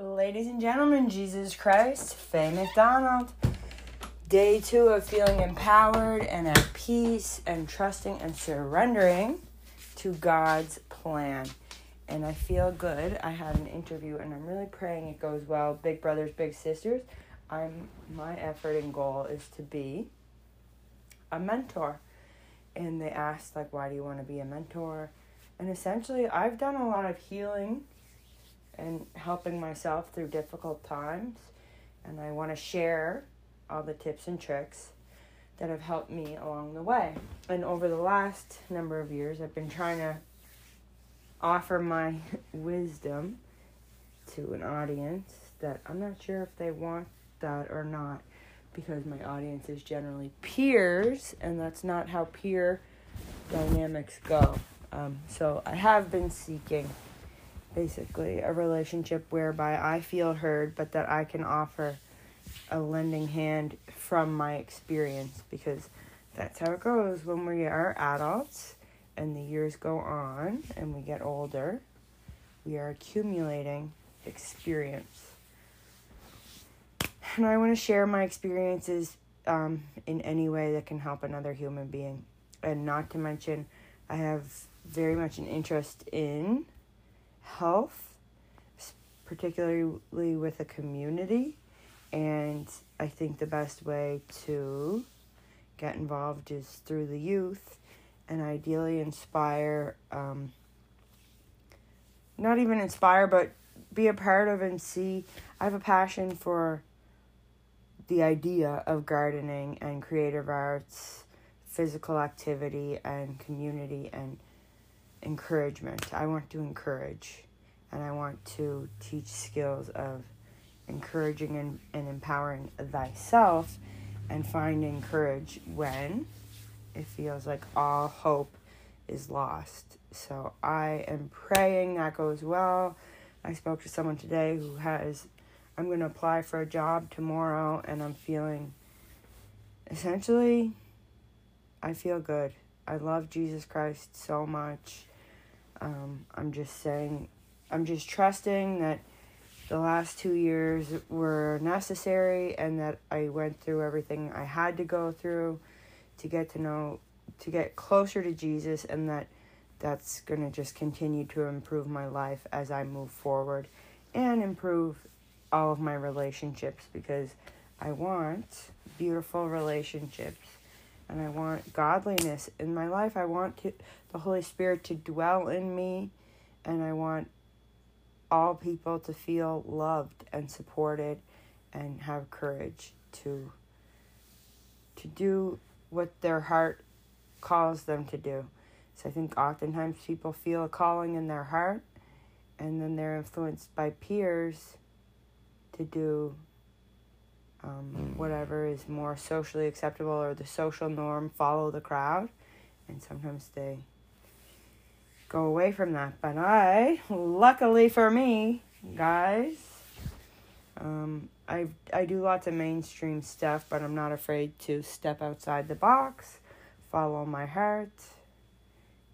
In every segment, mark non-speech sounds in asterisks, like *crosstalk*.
Ladies and gentlemen, Jesus Christ, Faye McDonald. Day two of feeling empowered and at peace and trusting and surrendering to God's plan. And I feel good. I had an interview and I'm really praying it goes well. Big brothers, big sisters. I'm my effort and goal is to be a mentor. And they asked like why do you want to be a mentor? And essentially I've done a lot of healing and helping myself through difficult times. And I want to share all the tips and tricks that have helped me along the way. And over the last number of years, I've been trying to offer my *laughs* wisdom to an audience that I'm not sure if they want that or not because my audience is generally peers, and that's not how peer dynamics go. Um, so I have been seeking basically a relationship whereby I feel heard, but that I can offer a lending hand from my experience because that's how it goes when we are adults and the years go on and we get older. We are accumulating experience. And I want to share my experiences um, in any way that can help another human being. And not to mention, I have very much an interest in health, particularly with a community. And I think the best way to get involved is through the youth and ideally inspire, um, not even inspire, but be a part of and see. I have a passion for the idea of gardening and creative arts, physical activity, and community and encouragement. I want to encourage and I want to teach skills of encouraging and, and empowering thyself and finding courage when it feels like all hope is lost. So I am praying that goes well. I spoke to someone today who has, I'm going to apply for a job tomorrow, and I'm feeling essentially, I feel good. I love Jesus Christ so much. Um, I'm just saying, I'm just trusting that the last two years were necessary and that I went through everything I had to go through to get to know, to get closer to Jesus, and that that's going to just continue to improve my life as I move forward and improve all of my relationships because I want beautiful relationships and I want godliness in my life. I want to, the Holy Spirit to dwell in me, and I want all people to feel loved and supported and have courage to to do what their heart calls them to do. So I think oftentimes people feel a calling in their heart and then they're influenced by peers to do um, mm. whatever is more socially acceptable or the social norm, follow the crowd, and sometimes they go away from that. But I, luckily for me, guys, um, I I do lots of mainstream stuff, but I'm not afraid to step outside the box, follow my heart,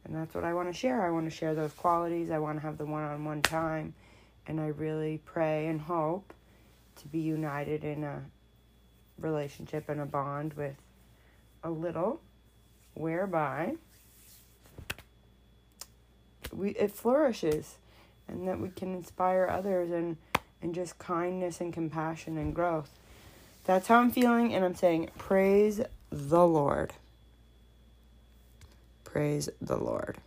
and that's what I want to share. I want to share those qualities. I want to have the one-on-one time, and I really pray and hope to be united in a relationship and a bond with a little whereby we it flourishes and that we can inspire others and and just kindness and compassion and growth. That's how I'm feeling and I'm saying praise the Lord. Praise the Lord.